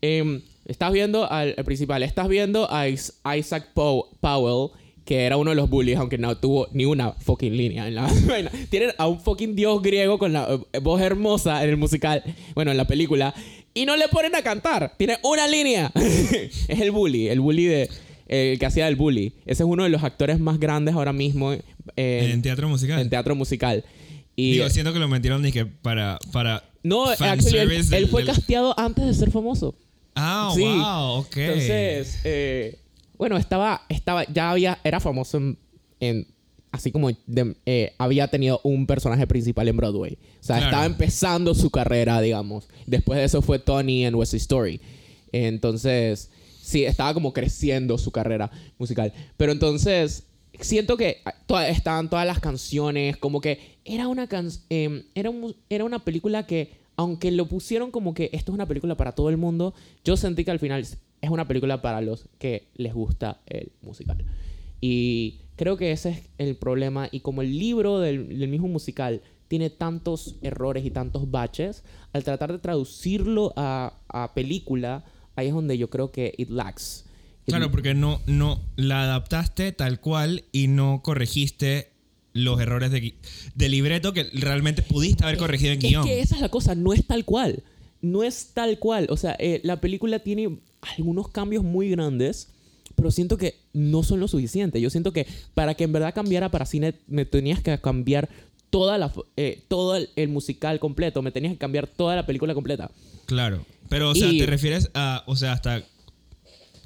Em, estás viendo al, al principal, estás viendo a Is- Isaac Pow- Powell, que era uno de los bullies, aunque no tuvo ni una fucking línea en la vaina. Tienen a un fucking dios griego con la eh, voz hermosa en el musical, bueno, en la película, y no le ponen a cantar. Tiene una línea. es el bully, el bully de. El que hacía el bully. Ese es uno de los actores más grandes ahora mismo eh, en teatro musical. en teatro musical. Y, Digo, siento que lo metieron dije, para, para no, actually, él, del- fue del- casteado antes de ser famoso. Ah, Sí. wow, ok. Entonces, eh, bueno, estaba, estaba, ya había, era famoso en, en- así como de- eh, había tenido un personaje principal en Broadway. O sea, Claro. estaba empezando su carrera, digamos. Después de eso fue Tony en West Side Story. Entonces, sí, estaba como creciendo su carrera musical. Pero entonces, siento que estaban todas las canciones, como que era una, can- em, era, un- era una película que, aunque lo pusieron como que esto es una película para todo el mundo, yo sentí que al final es una película para los que les gusta el musical. Y creo que ese es el problema. Y como el libro del, mismo musical tiene tantos errores y tantos baches, al tratar de traducirlo a, película, ahí es donde yo creo que it lacks. Claro, porque no, no la adaptaste tal cual y no corregiste los errores de, de libreto que realmente pudiste haber corregido en es guion. que esa es la cosa, no es tal cual. No es tal cual. O sea, eh, la película tiene algunos cambios muy grandes, pero siento que no son lo suficiente. Yo siento que para que en verdad cambiara para cine, me tenías que cambiar toda la, eh, todo el, el musical completo, me tenías que cambiar toda la película completa. Claro. Pero, o sea, Y- ¿te refieres a, o sea, hasta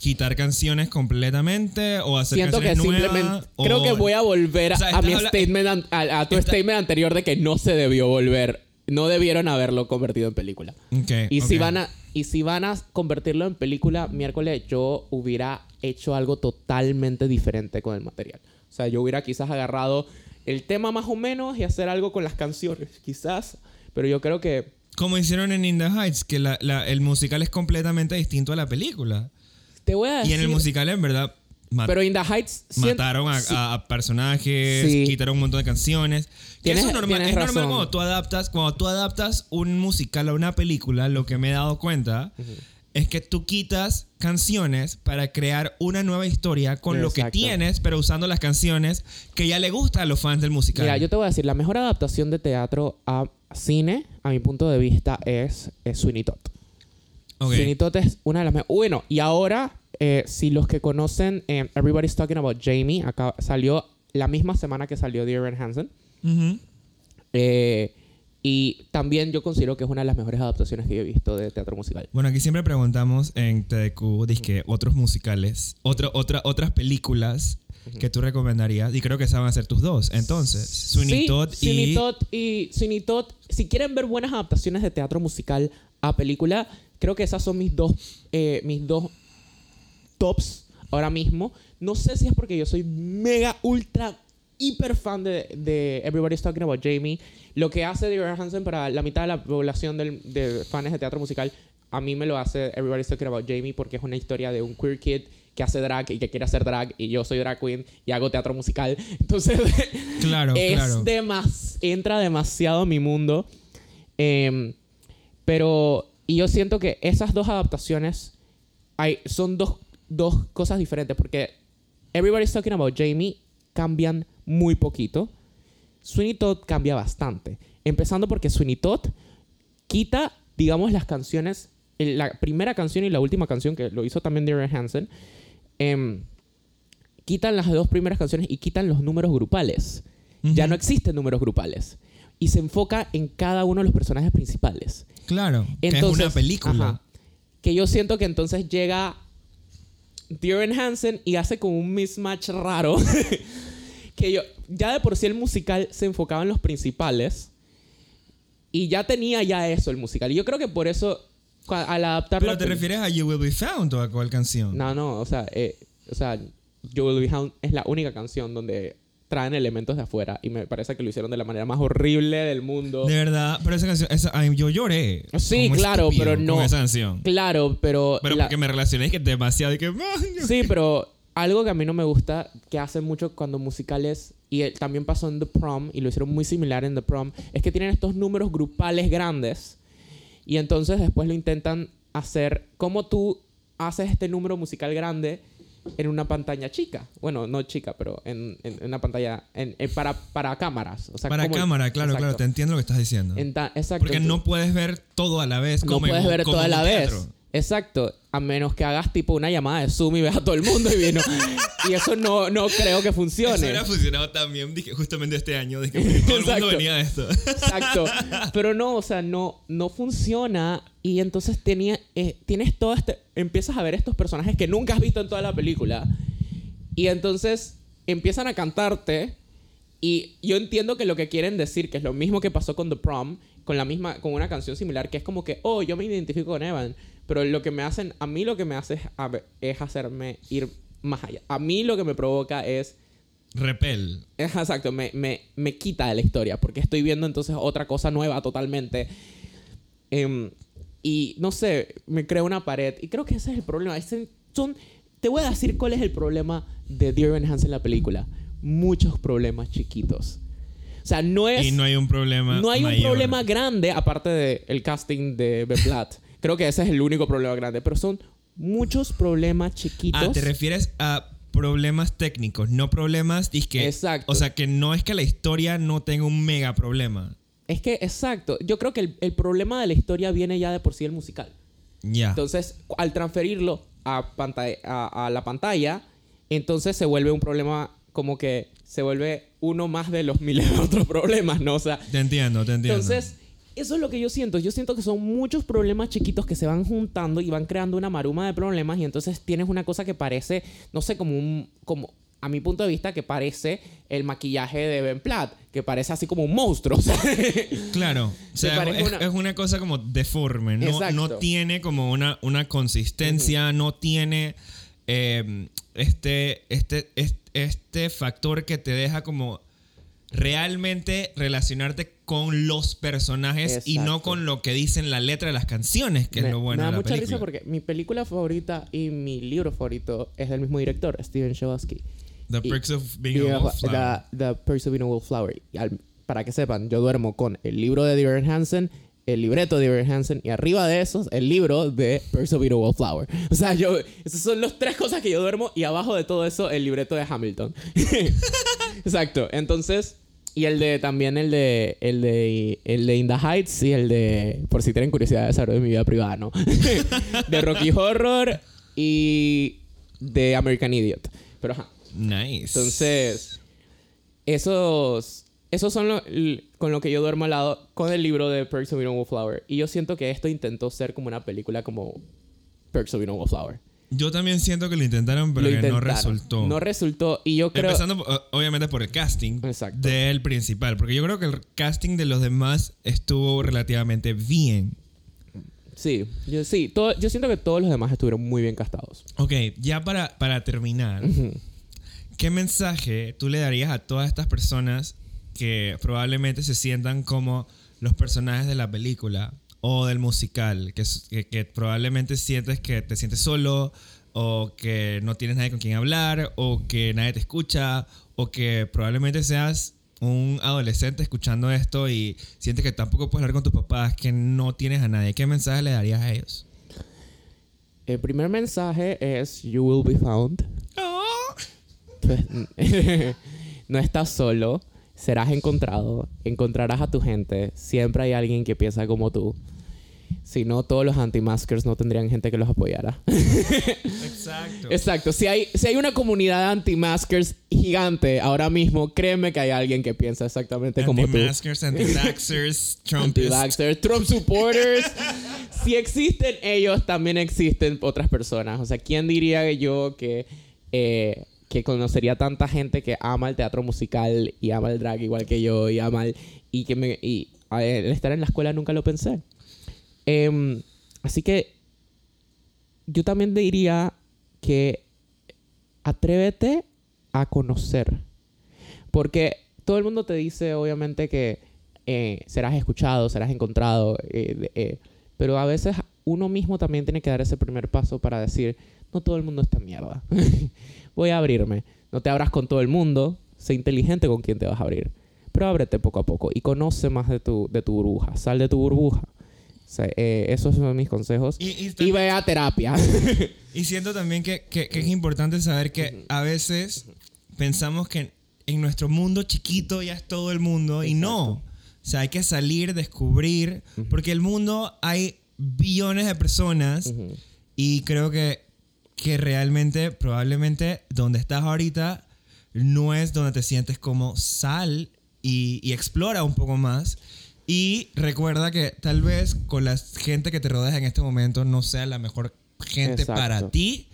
quitar canciones completamente o hacer Siento que canciones nuevas? simplemente. o- Creo que voy a volver a, O sea, a estás mi statement, an- a, a tu statement anterior de que no se debió volver. No debieron haberlo convertido en película. Ok, Y, si van a, y si van a convertirlo en película miércoles, yo hubiera hecho algo totalmente diferente con el material. O sea, yo hubiera quizás agarrado el tema más o menos y hacer algo con las canciones, quizás. Pero yo creo que Como hicieron en In the Heights, que la- la- el musical es completamente distinto a la película. Te voy a Y en el musical, en verdad, ma- pero In the Heights. siento- mataron a, sí, a- a personajes, Sí. quitaron un montón de canciones. Tienes- eso es normal, es normal cuando tú adaptas, cuando tú adaptas un musical a una película, lo que me he dado cuenta es que tú quitas canciones para crear una nueva historia con lo que tienes, pero usando las canciones que ya le gustan a los fans del musical. Mira, yo te voy a decir, la mejor adaptación de teatro a cine, a mi punto de vista, es, es Sweeney Todd. Ok. Sweeney Todd es una de las mejores. Bueno, y ahora, eh, si los que conocen eh, Everybody's Talking About Jamie, acá salió la misma semana que salió Dear Evan Hansen. Ujú. Eh, y también yo considero que es una de las mejores adaptaciones que yo he visto de teatro musical. Bueno, aquí siempre preguntamos en TDQ, dizque, otros musicales, otro, otra, otras películas que tú recomendarías. Y creo que esas van a ser tus dos. Entonces, Sweeney Sí, Todd y... Sweeney Todd y Sweeney Todd. Si quieren ver buenas adaptaciones de teatro musical a película, creo que esas son mis dos, eh, mis dos tops ahora mismo. No sé si es porque yo soy mega, ultra, hiper fan de, de Everybody's Talking About Jamie. Lo que hace Dear Hansen para la mitad de la población del- de fans de teatro musical, a mí me lo hace Everybody's Talking About Jamie porque es una historia de un queer kid que hace drag y que quiere hacer drag y yo soy drag queen y hago teatro musical. Entonces, Claro, es claro. demas- entra demasiado a mi mundo. Em, pero, y yo siento que esas dos adaptaciones hay, son dos, dos cosas diferentes porque Everybody's Talking About Jamie cambian muy poquito. Sweeney Todd cambia bastante. Empezando porque Sweeney Todd quita, digamos, las canciones, la primera canción y la última canción que lo hizo también Darren Hansen. em, quitan las dos primeras canciones y quitan los números grupales. Ya Ujú. no existen números grupales. Y se enfoca en cada uno de los personajes principales. Claro, que es una película. ajá, que yo siento que entonces llega Darren Hansen y hace como un mismatch raro. que yo, ya de por sí el musical se enfocaba en los principales. Y ya tenía ya eso el musical. Y yo creo que por eso, al adaptar Pero te refieres a You Will Be Found o a cuál canción? No, no, o sea, eh, o sea, You Will Be Hound es la única canción donde traen elementos de afuera. Y me parece que lo hicieron de la manera más horrible del mundo. De verdad, pero esa canción, esa, ay, yo lloré. Sí, claro, pero con no- esa canción. Claro, pero... Pero la- porque me relacioné que demasiado y que. Sí, pero algo que a mí no me gusta, que hacen mucho cuando musicales, y también pasó en The Prom, y lo hicieron muy similar en The Prom, es que tienen estos números grupales grandes, y entonces después lo intentan hacer como tú haces este número musical grande en una pantalla chica. Bueno, no chica, pero en, en- en una pantalla en- para, para cámaras. O sea, Para como- cámara, claro, claro, te entiendo lo que estás diciendo. Ta- exacto. Porque no puedes ver todo a la vez. No como puedes ver como en un la vez. Exacto. A menos que hagas tipo una llamada de Zoom y veas a todo el mundo y vino. y eso no, no creo que Eso funcione. hubiera funcionado también dije, justamente este año. Dije, todo el mundo venía de esto. Exacto. Pero no, o sea, no, no funciona. Y entonces tenía, eh, tienes todo este. Empiezas a ver estos personajes que nunca has visto en toda la película. Y entonces empiezan a cantarte. Y yo entiendo que lo que quieren decir, que es lo mismo que pasó con The Prom, con la misma, con una canción similar, que es como que, oh, yo me identifico con Evan. Pero lo que me hacen, a mí lo que me hace es, a es hacerme ir más allá. A mí lo que me provoca es Repel. Exacto, me, me, me quita de la historia porque estoy viendo entonces otra cosa nueva totalmente. Em, y no sé, me crea una pared. Y creo que ese es el problema. Ese- son, te voy a decir cuál es el problema de Dear Evan Hansen en la película. Muchos problemas chiquitos. O sea, no es. Y no hay un problema. No hay un problema grande aparte del casting de Ben Platt. Creo que ese es el único problema grande. Pero son muchos problemas chiquitos. Ah, te refieres a problemas técnicos, no problemas que Exacto. O sea, que no es que la historia no tenga un mega problema. Es que, exacto. Yo creo que el, el problema de la historia viene ya de por sí del musical. Ya. Entonces, al transferirlo a, pantalla, a, a la pantalla, entonces se vuelve un problema como que se vuelve uno más de los miles de otros problemas, ¿no? O sea, Te entiendo, te entiendo. entonces, eso es lo que yo siento. Yo siento que son muchos problemas chiquitos que se van juntando y van creando una maruma de problemas y entonces tienes una cosa que parece, no sé, como un... Como, a mi punto de vista, que parece el maquillaje de Ben Platt, que parece así como un monstruo. Claro. O sea, es, una- es una cosa como deforme. No, Exacto. no tiene como una, una consistencia, no tiene eh, este, este, este, este factor que te deja como realmente relacionarte con los personajes y no Exacto. con lo que dicen la letra de las canciones, que me, es lo bueno me da de la mucha película. risa porque mi película favorita y mi libro favorito es del mismo director, Steven Chbosky. The y- Perks of Being a Wallflower. The, the Perks of Being a Wallflower. Al- para que sepan, yo duermo con el libro de Dear Hansen, el libreto de Iver Hansen y arriba de esos el libro de Percy of Wallflower. O sea, yo esas son las tres cosas que yo duermo y abajo de todo eso el libreto de Hamilton. Exacto. Entonces, y el de también el de el de el de In the Heights y el de por si tienen curiosidad de saber de mi vida privada, ¿no? de Rocky Horror y de American Idiot. Pero ajá. Nice. Entonces, esos esos son lo- con lo que yo duermo al lado con el libro de Perks of Being a Wallflower. Y yo siento que esto intentó ser como una película como Perks of Being a Wallflower. Yo también siento que lo intentaron, pero Lo que no resultó. No resultó. Y yo creo... Empezando obviamente por el casting Exacto. del principal, porque yo creo que el casting de los demás estuvo relativamente bien. Sí, yo, sí. Todo, yo siento que todos los demás estuvieron muy bien castados. Ok, ya para, para terminar. ¿Qué mensaje tú le darías a todas estas personas que probablemente se sientan como los personajes de la película o del musical? Que, probablemente sientes que te sientes solo o que no tienes nadie con quien hablar o que nadie te escucha o que probablemente seas un adolescente escuchando esto y sientes que tampoco puedes hablar con tus papás, que no tienes a nadie. ¿Qué mensaje le darías a ellos? El primer mensaje es You will be found. Pues, no estás solo, serás encontrado, encontrarás a tu gente, siempre hay alguien que piensa como tú. Si no, todos los anti-maskers no tendrían gente que los apoyara. Exacto. Exacto, si hay, si hay una comunidad de anti-maskers gigante ahora mismo, créeme que hay alguien que piensa exactamente como tú. Anti-maskers, anti-vaxxers, Trumpists. Anti-vaxxers, Trump supporters. si existen ellos, también existen otras personas. O sea, ¿quién diría yo que, eh, que conocería tanta gente que ama el teatro musical y ama el drag igual que yo y ama el, y que me y el estar en la escuela nunca lo pensé. Em, así que yo también diría que atrévete a conocer. Porque todo el mundo te dice, obviamente, que eh, serás escuchado, serás encontrado. eh, eh, pero a veces uno mismo también tiene que dar ese primer paso para decir, no todo el mundo está mierda. Voy a abrirme. No te abras con todo el mundo. Sé inteligente con quien te vas a abrir. Pero ábrete poco a poco y conoce más de tu, de tu burbuja. Sal de tu burbuja. O sea, eh, esos son mis consejos. Y, y ve a terapia. y siento también que, que- que es importante saber que a veces pensamos que en nuestro mundo chiquito ya es todo el mundo y no. O sea, hay que salir, descubrir, porque el mundo hay billones de personas y creo que, que realmente, probablemente, donde estás ahorita no es donde te sientes como sal y, y explora un poco más. Y recuerda que tal vez con la gente que te rodeas en este momento no sea la mejor gente Exacto. para ti,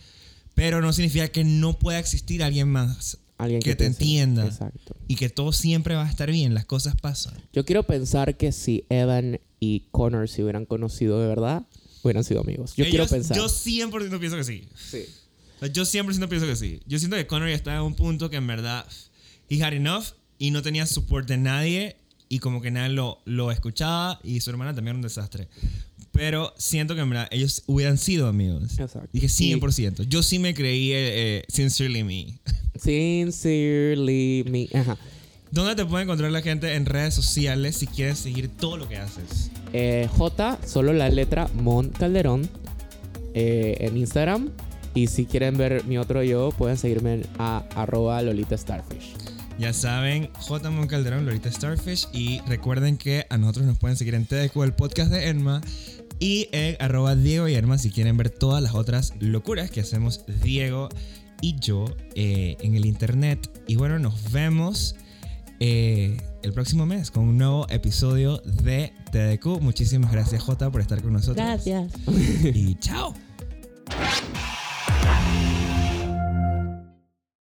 pero no significa que no pueda existir alguien más Alguien que, que te piense. entienda Exacto. y que todo siempre va a estar bien, las cosas pasan. Yo quiero pensar que si Evan y Connor se hubieran conocido de verdad, hubieran sido amigos. Yo quiero pensar. Yo 100% pienso que sí. Sí. O sea, Yo 100% pienso que sí. Yo siento que Connor ya estaba en un punto que en verdad he had enough y no tenía support de nadie y como que nadie lo, lo escuchaba y su hermana también era un desastre. Pero siento que en verdad ellos hubieran sido amigos. Exacto. Dije 100%. Yo sí me creí eh, eh, Sincerely Me. Sincerely me. Ajá. ¿Dónde te puede encontrar la gente en redes sociales si quieres seguir todo lo que haces? Eh, J, solo la letra Mon Calderón eh, en Instagram. Y si quieren ver mi otro yo, pueden seguirme a, arroba Lolita Starfish. Ya saben, J. Mon Calderón, Lorita Starfish. Y recuerden que a nosotros nos pueden seguir en TDQ, el podcast de Enma. Y en arroba Diego y Enma si quieren ver todas las otras locuras que hacemos Diego y yo eh, en el internet. Y bueno, nos vemos eh, el próximo mes con un nuevo episodio de TDQ. Muchísimas gracias, Jota, por estar con nosotros. Gracias. Y chao.